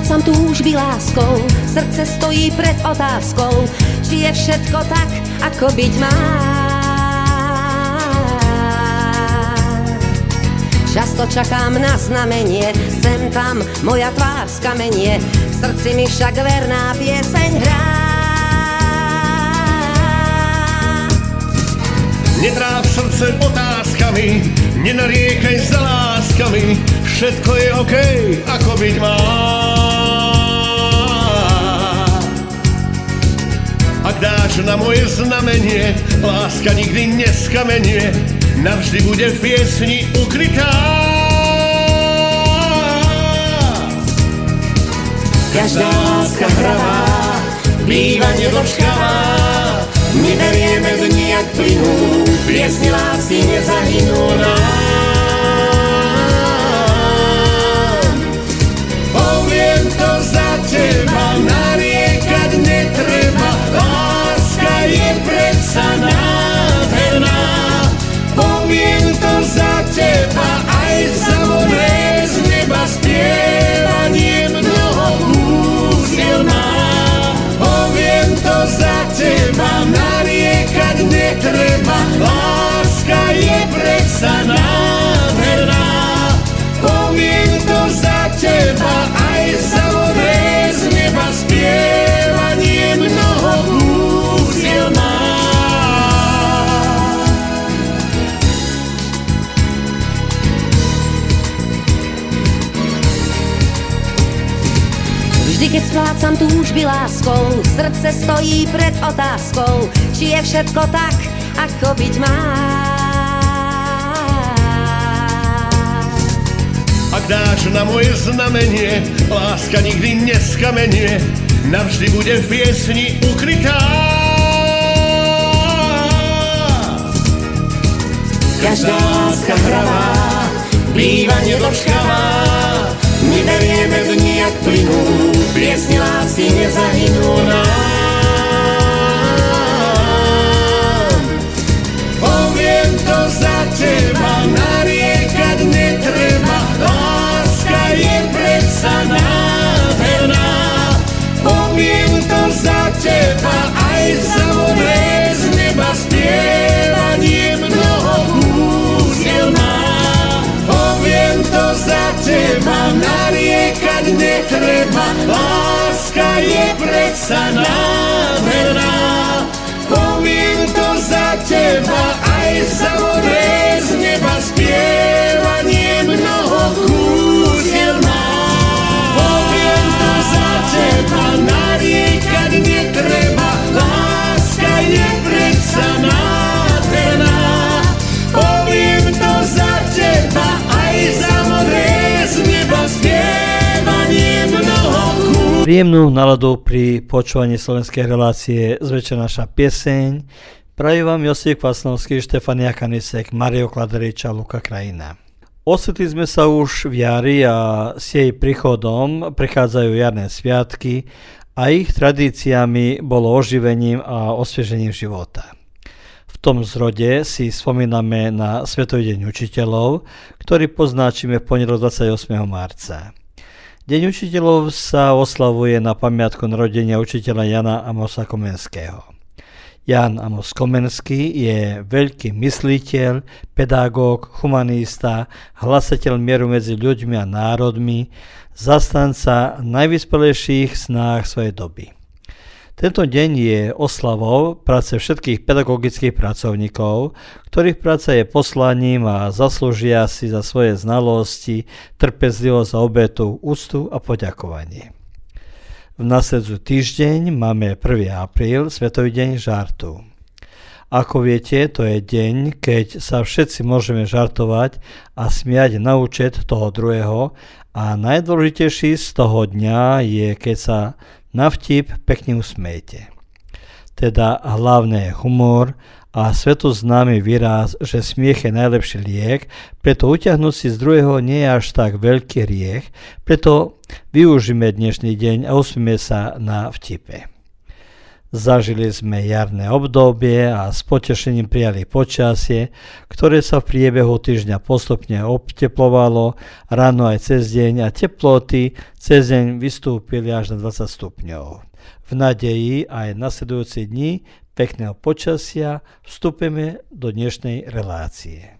keď splácam túžby láskou, srdce stojí pred otázkou, či je všetko tak, ako byť má. Často čakám na znamenie, sem tam moja tvár skamenie, v srdci mi však verná pieseň hrá. Netráv srdce otázkami, nenariekaj za láskami, všetko je OK, ako byť má. Dáš na moje znamenie, láska nikdy neskamenie, navždy bude v piesni ukrytá. Každá láska hravá, býva nedočkavá, my berieme dni, jak plynú, piesni lásky nezahynú nám. Splácam túžby láskou, srdce stojí pred otázkou, či je všetko tak, ako byť má. Ak dáš na moje znamenie, láska nikdy neskamenie, navždy bude v piesni ukrytá. Každá láska hravá, býva nedočkavá, my berieme dni, jak plynú, piesni lásky nezahynú netreba, láska je Príjemnú náladu pri počúvaní slovenskej relácie zväčša naša pieseň. Prajú vám Josip Kvasnovský, Štefania Kanisek, Mario Kladerič a Luka Krajina. Ocitli sme sa už v jari a s jej príchodom prichádzajú jarné sviatky a ich tradíciami bolo oživením a osviežením života. V tom zrode si spomíname na Svetový deň učiteľov, ktorý poznáčime v pondelok 28. marca. Deň učiteľov sa oslavuje na pamiatku narodenia učiteľa Jana Amosa Komenského. Jan Amos Komenský je veľký mysliteľ, pedagóg, humanista, hlasateľ mieru medzi ľuďmi a národmi, zastanca najvyspelejších snách svojej doby. Tento deň je oslavou práce všetkých pedagogických pracovníkov, ktorých práca je poslaním a zaslúžia si za svoje znalosti, trpezlivosť a obetu, úctu a poďakovanie. V nasledzu týždeň máme 1. apríl, Svetový deň žartu. Ako viete, to je deň, keď sa všetci môžeme žartovať a smiať na účet toho druhého a najdôležitejší z toho dňa je, keď sa na vtip pekne usmejete. Teda hlavne humor a svetoznámy výraz, že smiech je najlepší liek, preto utiahnuť si z druhého nie je až tak veľký riech, preto využíme dnešný deň a usmíme sa na vtipe. Zažili sme jarné obdobie a s potešením prijali počasie, ktoré sa v priebehu týždňa postupne obteplovalo, ráno aj cez deň a teploty cez deň vystúpili až na 20 stupňov. V nadeji aj nasledujúci dni pekného počasia vstúpime do dnešnej relácie.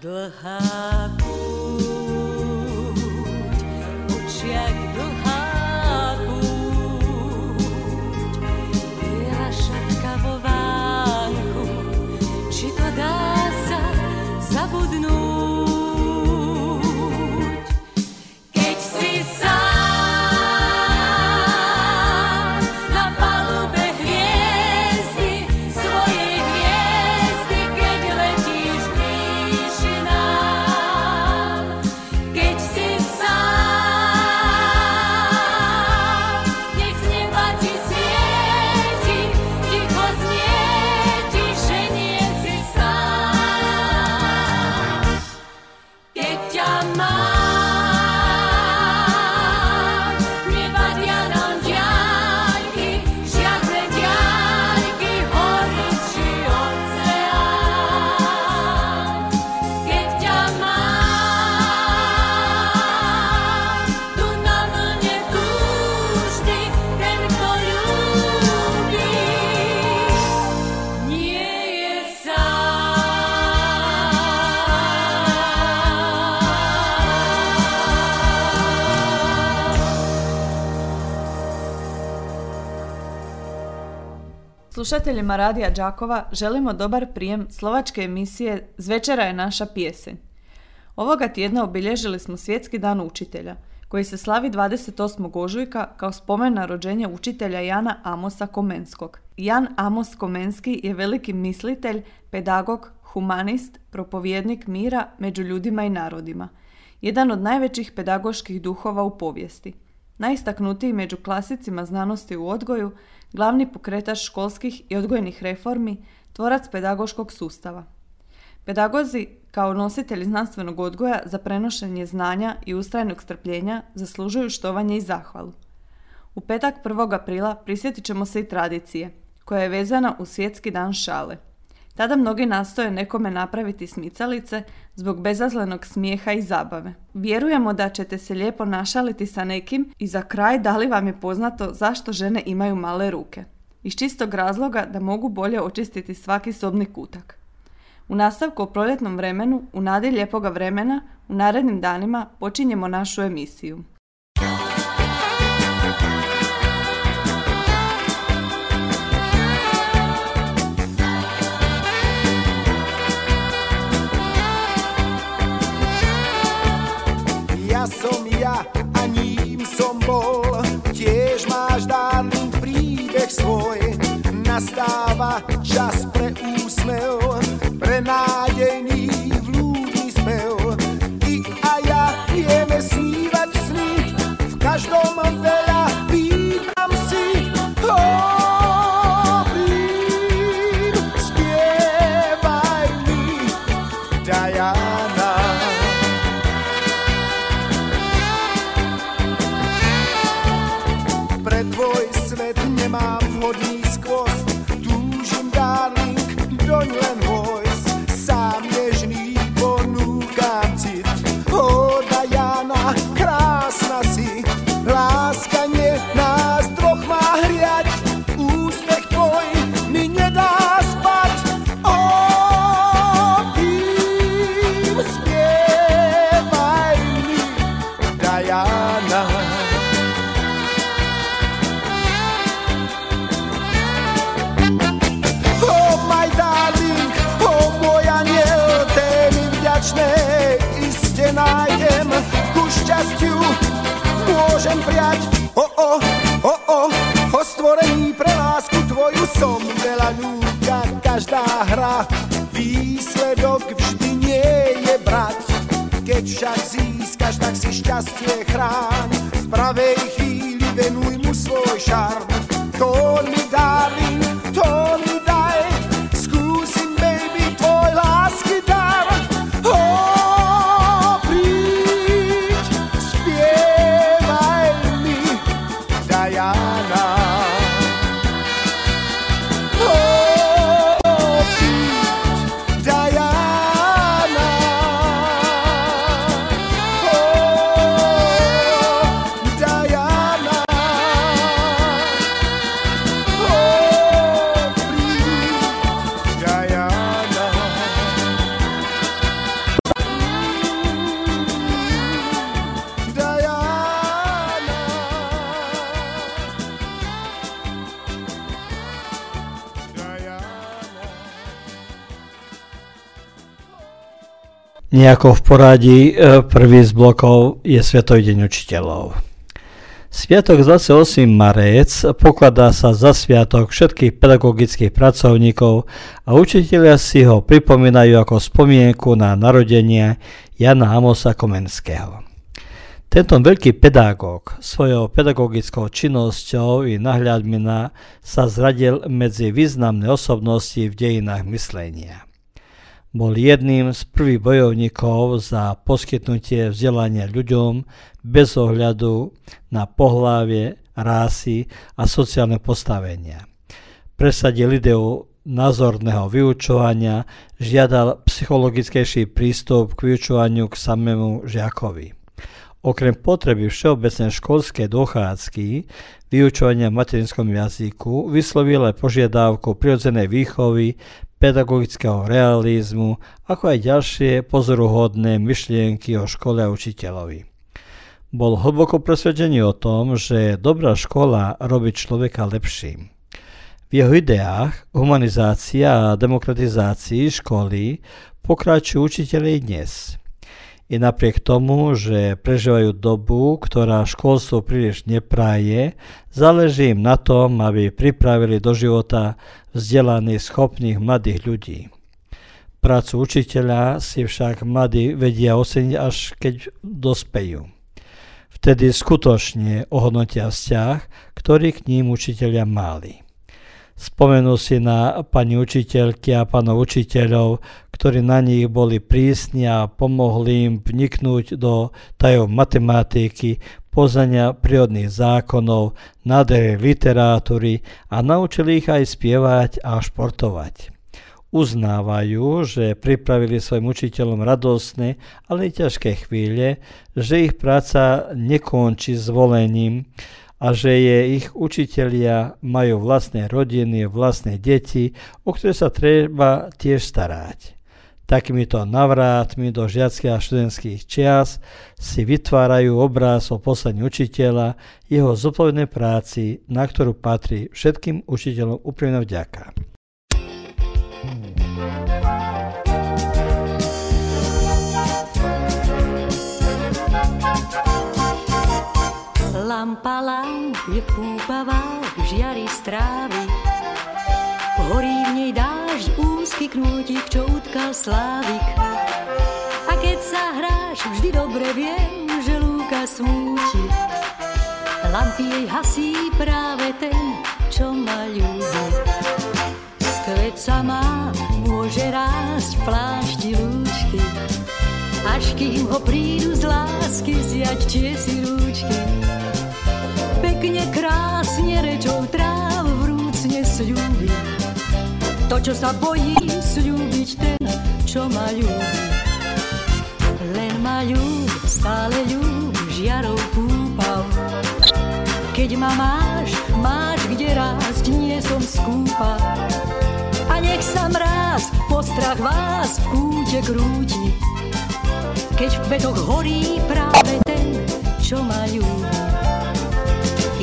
Dohaku Slušateljima Radija Đakova želimo dobar prijem slovačke emisije Zvečera je naša pjesenj. Ovoga tjedna obilježili smo Svjetski dan učitelja, koji se slavi 28. ožujka kao spomen na rođenje učitelja Jana Amosa Komenskog. Jan Amos Komenski je veliki mislitelj, pedagog, humanist, propovjednik mira među ljudima i narodima. Jedan od najvećih pedagoških duhova u povijesti. Najistaknutiji među klasicima znanosti u odgoju, glavni pokretač školskih i odgojnih reformi, tvorac pedagoškog sustava. Pedagozi kao nositelji znanstvenog odgoja za prenošenje znanja i ustrajnog strpljenja zaslužuju štovanje i zahvalu. U petak 1. aprila prisjetit ćemo se i tradicije, koja je vezana u svjetski dan šale – tada mnogi nastoje nekome napraviti smicalice zbog bezazlenog smijeha i zabave. Vjerujemo da ćete se lijepo našaliti sa nekim i za kraj da li vam je poznato zašto žene imaju male ruke. Iz čistog razloga da mogu bolje očistiti svaki sobni kutak. U nastavku o proljetnom vremenu, u nadi lijepoga vremena, u narednim danima počinjemo našu emisiju. Som ja a ním som bol, tiež máš darling príbeh svoj. Nastáva čas pre úsmev, Nejako v poradí e, prvý z blokov je Svetový deň učiteľov. Sviatok 28. marec pokladá sa za sviatok všetkých pedagogických pracovníkov a učiteľia si ho pripomínajú ako spomienku na narodenie Jana Amosa Komenského. Tento veľký pedagóg svojou pedagogickou činnosťou i nahľadmina sa zradil medzi významné osobnosti v dejinách myslenia. Bol jedným z prvých bojovníkov za poskytnutie vzdelania ľuďom bez ohľadu na pohlavie, rásy a sociálne postavenia. Presadil ideu názorného vyučovania, žiadal psychologickejší prístup k vyučovaniu k samému žiakovi. Okrem potreby všeobecnej školskej dochádzky, vyučovania v materinskom jazyku, vyslovil aj požiadavku prirodzenej výchovy, pedagogického realizmu, ako aj ďalšie pozoruhodné myšlienky o škole a učiteľovi. Bol hlboko presvedčený o tom, že dobrá škola robí človeka lepším. V jeho ideách humanizácia a demokratizácii školy pokračujú učiteľi dnes. I napriek tomu, že prežívajú dobu, ktorá školstvo príliš nepráje, záleží im na tom, aby pripravili do života vzdelaných, schopných mladých ľudí. Prácu učiteľa si však mladí vedia oceniť až keď dospejú. Vtedy skutočne ohodnotia vzťah, ktorý k ním učiteľia mali. Spomenú si na pani učiteľky a panov učiteľov, ktorí na nich boli prísni a pomohli im vniknúť do tajov matematiky, poznania prírodných zákonov, nádhery literatúry a naučili ich aj spievať a športovať. Uznávajú, že pripravili svojim učiteľom radosné, ale i ťažké chvíle, že ich práca nekončí zvolením, a že je ich učitelia majú vlastné rodiny, vlastné deti, o ktoré sa treba tiež starať. Takýmito navrátmi do žiackých a študentských čias si vytvárajú obraz o poslaní učiteľa, jeho zodpovednej práci, na ktorú patrí všetkým učiteľom úprimná vďaka. Je v púpavách, žiari strávy. Horí v nej dážď, úzky knútik, čo utkal slávik. A keď sa hráš, vždy dobre viem, že lúka smúti. Lampy jej hasí práve ten, čo ma ľúbi. Kveď sa má, môže rásť v plášti lúčky, až kým ho prídu z lásky zjať tie si rúčky. Rečou tráv vrúcne sľúbi, to, čo sa bojí sľúbiť ten, čo ma ľúbi. Len ma ľúb, stále ľúb, žiarou púpal. Keď ma máš, máš kde rásť, nie som skúpa. A nech sa mráz, postrach vás v kúte krúti. Keď v kvetoch horí práve ten, čo ma ľúbi.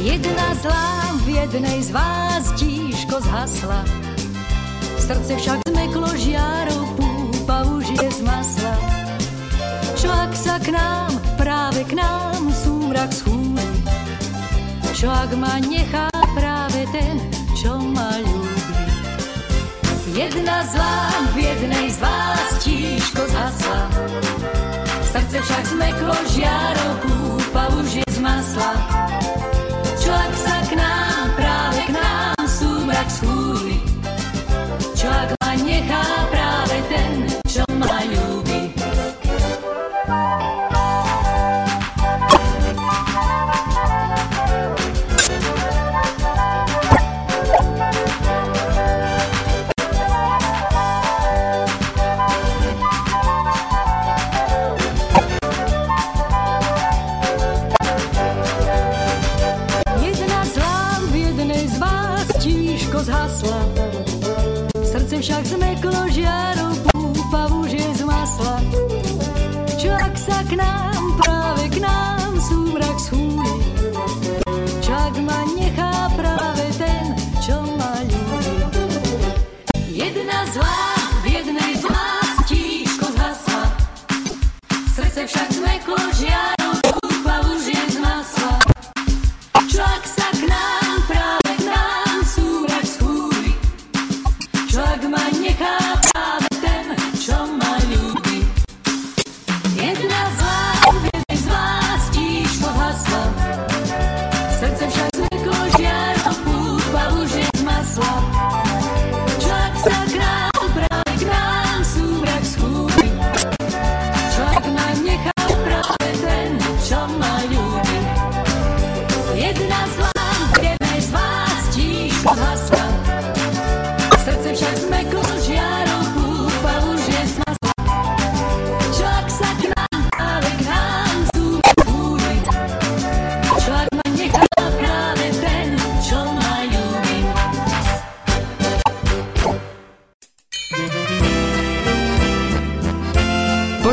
Jedna zlá v jednej z vás tížko zhasla, Srdce však zmeklo žiarou, púpa už je z masla. Čo ak sa k nám, práve k nám súmrak schúli? Čo ak ma nechá práve ten, čo ma ľúbi? Jedna zlá v jednej z vás tížko zhasla. Srdce však zmeklo žiarou, púpa už je z masla. Srdce však zmeklo žiarou, púpa už je z masla. Čo ak sa k nám, práve k nám súmrak schúli? Čo ak ma nechá práve ten, čo ma ľúbi? Jedna v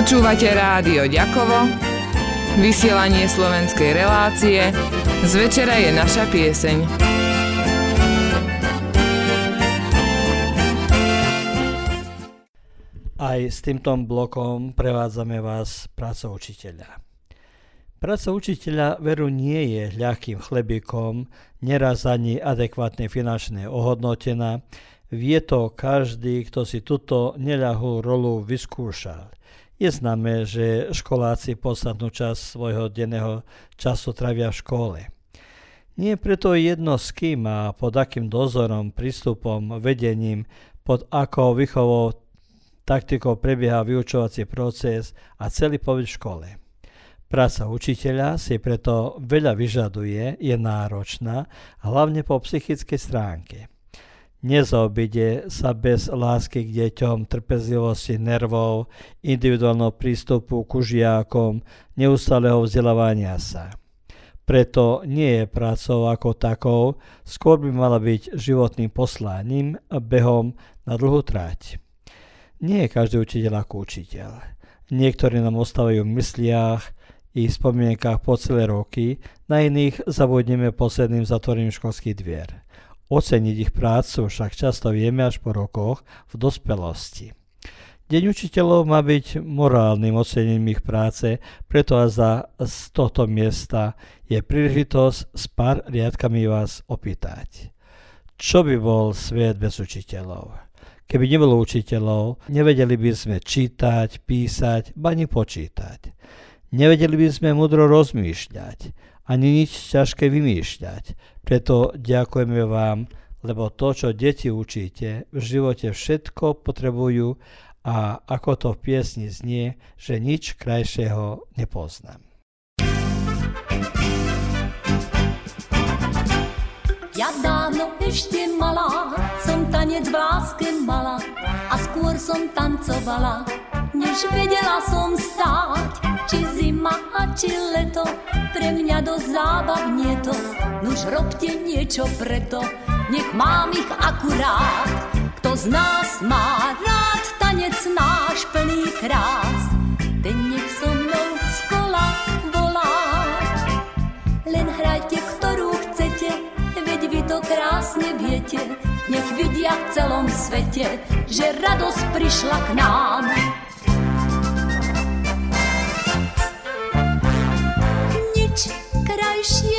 Počúvate rádio Ďakovo, vysielanie slovenskej relácie, z večera je naša pieseň. Aj s týmto blokom prevádzame vás prácou učiteľa. Práca učiteľa veru nie je ľahkým chlebíkom, neraz ani adekvátne finančne ohodnotená. Vie to každý, kto si túto neľahú rolu vyskúšal. Je známe, že školáci podstatnú časť svojho denného času trávia v škole. Nie preto jedno s kým a pod akým dozorom, prístupom, vedením, pod akou výchovou taktikou prebieha vyučovací proces a celý pobyt v škole. Práca učiteľa si preto veľa vyžaduje, je náročná, hlavne po psychickej stránke. Nezaobíde sa bez lásky k deťom, trpezlivosti nervov, individuálneho prístupu ku žiakom, neustáleho vzdelávania sa. Preto nie je prácou ako takou, skôr by mala byť životným poslaním behom na dlhú trať. Nie je každý učiteľ ako učiteľ. Niektorí nám ostávajú v mysliach i spomienkach po celé roky, na iných zabudneme posledným zatvorením školských dvier. Oceniť ich prácu však často vieme až po rokoch v dospelosti. Deň učiteľov má byť morálnym ocenením ich práce, preto a za z tohto miesta je príležitosť s pár riadkami vás opýtať. Čo by bol svet bez učiteľov? Keby nebolo učiteľov, nevedeli by sme čítať, písať, ani počítať. Nevedeli by sme mudro rozmýšľať, ani nič ťažké vymýšľať. Preto ďakujeme vám, lebo to, čo deti učíte, v živote všetko potrebujú a ako to v piesni znie, že nič krajšieho nepoznám. Ja dávno ešte malá som tanec v láske mala a skôr som tancovala, než vedela som stáť. Či zima a či leto, pre mňa do zábav nie to, nuž robte niečo preto, nech mám ich akurát. Kto z nás má rád tanec náš plný krás, ten nech so mnou z kola volá. Len hrajte, ktorú chcete, veď vy to krásne viete, nech vidia v celom svete, že radosť prišla k nám. Krajšieho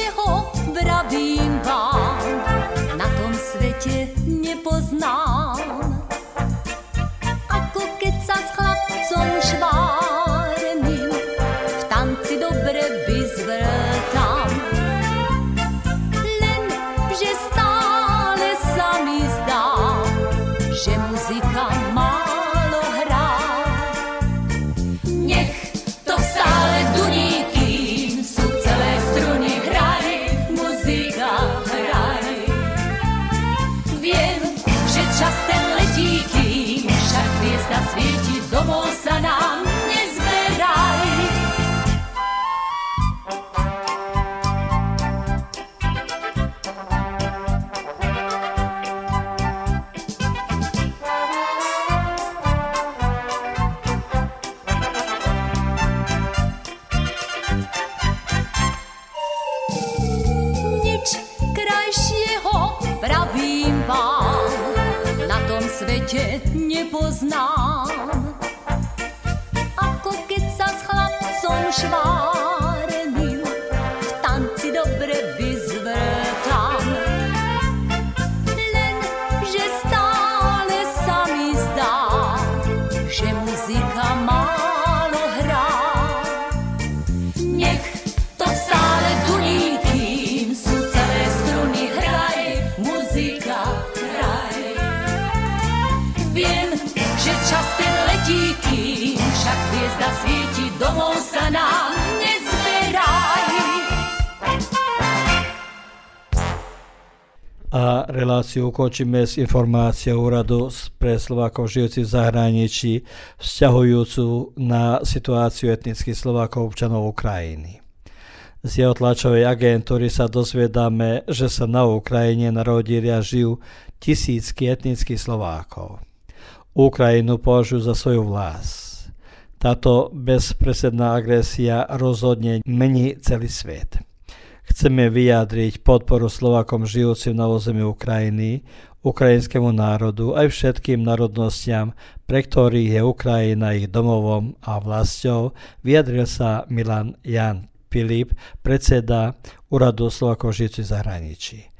a reláciu ukončíme s informáciou úradu pre Slovákov žijúci v zahraničí vzťahujúcu na situáciu etnických Slovákov občanov Ukrajiny. Z jeho tlačovej agentúry sa dozvedáme, že sa na Ukrajine narodili a žijú tisícky etnických Slovákov. Ukrajinu považujú za svoju vlast. Táto bezpresedná agresia rozhodne mení celý svet. Chceme vyjadriť podporu Slovakom žijúcim na území Ukrajiny, ukrajinskému národu aj všetkým národnostiam, pre ktorých je Ukrajina ich domovom a vlastou, vyjadril sa Milan Jan Filip, predseda Úradu Slovakov žijúcich zahraničí.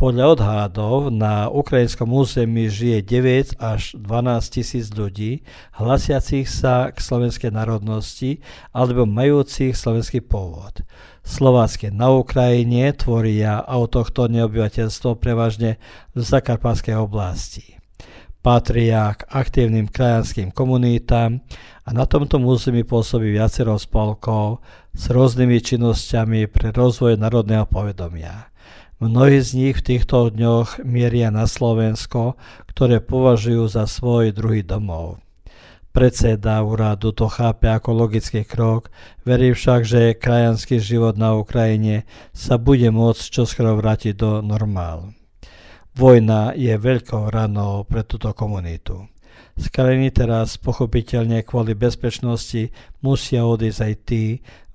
Podľa odhádov na ukrajinskom území žije 9 až 12 tisíc ľudí, hlasiacich sa k slovenskej národnosti alebo majúcich slovenský pôvod. Slovácké na Ukrajine tvoria autochtónne obyvateľstvo prevažne v Zakarpatskej oblasti. Patria k aktívnym krajanským komunitám a na tomto území pôsobí viacero spolkov s rôznymi činnosťami pre rozvoj národného povedomia. Mnohí z nich v týchto dňoch mieria na Slovensko, ktoré považujú za svoj druhý domov. Predseda úradu to chápe ako logický krok, verí však, že krajanský život na Ukrajine sa bude môcť čoskoro vrátiť do normálu. Vojna je veľkou ranou pre túto komunitu. Z krajiny teraz pochopiteľne kvôli bezpečnosti musia odísť aj tí,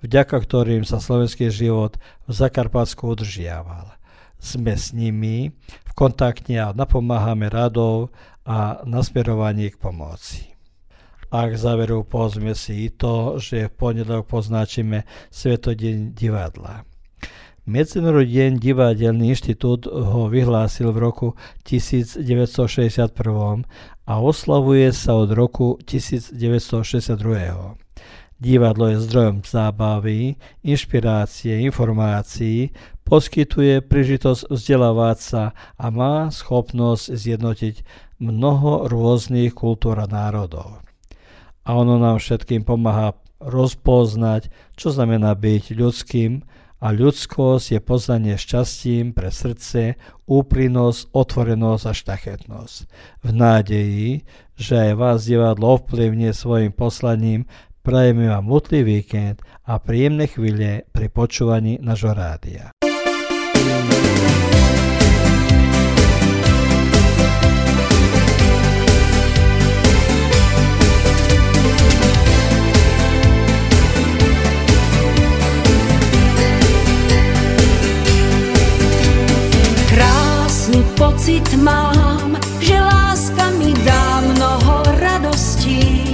vďaka ktorým sa slovenský život v Zakarpatsku udržiaval. Sme s nimi v kontakte a napomáhame radov a nasmerovaní k pomoci. A k záveru povedzme si i to, že v pondelok poznačíme Svetodeň divadla. Medzinárodný deň divadelný inštitút ho vyhlásil v roku 1961 a oslavuje sa od roku 1962. Divadlo je zdrojom zábavy, inšpirácie, informácií, poskytuje prížitosť vzdelávať sa a má schopnosť zjednotiť mnoho rôznych kultúr a národov. A ono nám všetkým pomáha rozpoznať, čo znamená byť ľudským, a ľudskosť je poznanie šťastím pre srdce, úprimnosť, otvorenosť a štachetnosť. V nádeji, že aj vás divadlo ovplyvne svojim poslaním, prajeme vám mútlý víkend a príjemné chvíle pri počúvaní nášho rádia. Pocit mám, že láska mi dá mnoho radostí.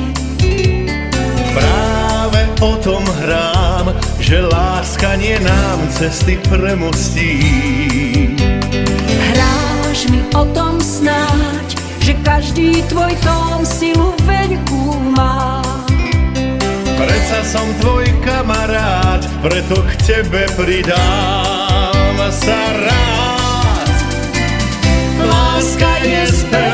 Práve o tom hrám, že láska nie nám cesty premostí. Hráš mi o tom snáď, že každý tvoj tón silu veľkú má. Preca som tvoj kamarát, preto k tebe pridám sa rád. Láska je spev,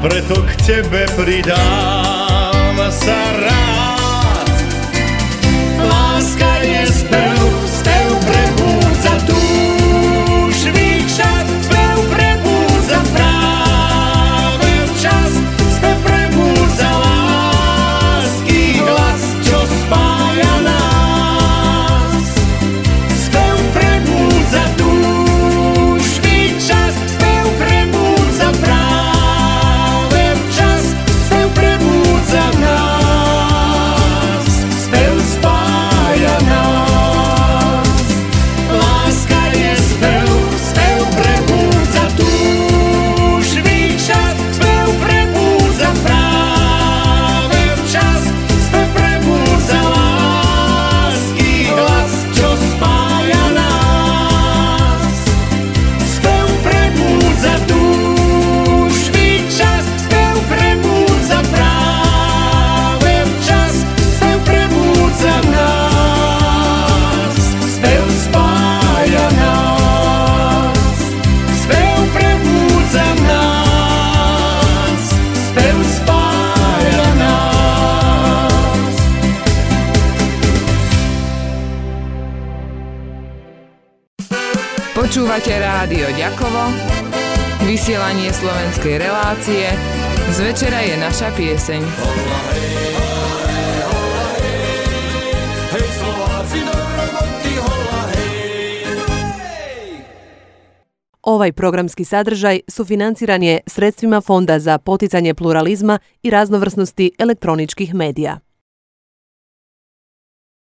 preto k tebe pridám sa rád. Ďakovo, vysielanie slovenskej relácie, z večera je naša pieseň. Ovaj programski sadržaj sufinanciran je sredstvima Fonda za poticanje pluralizma i raznovrsnosti elektroničkih medija.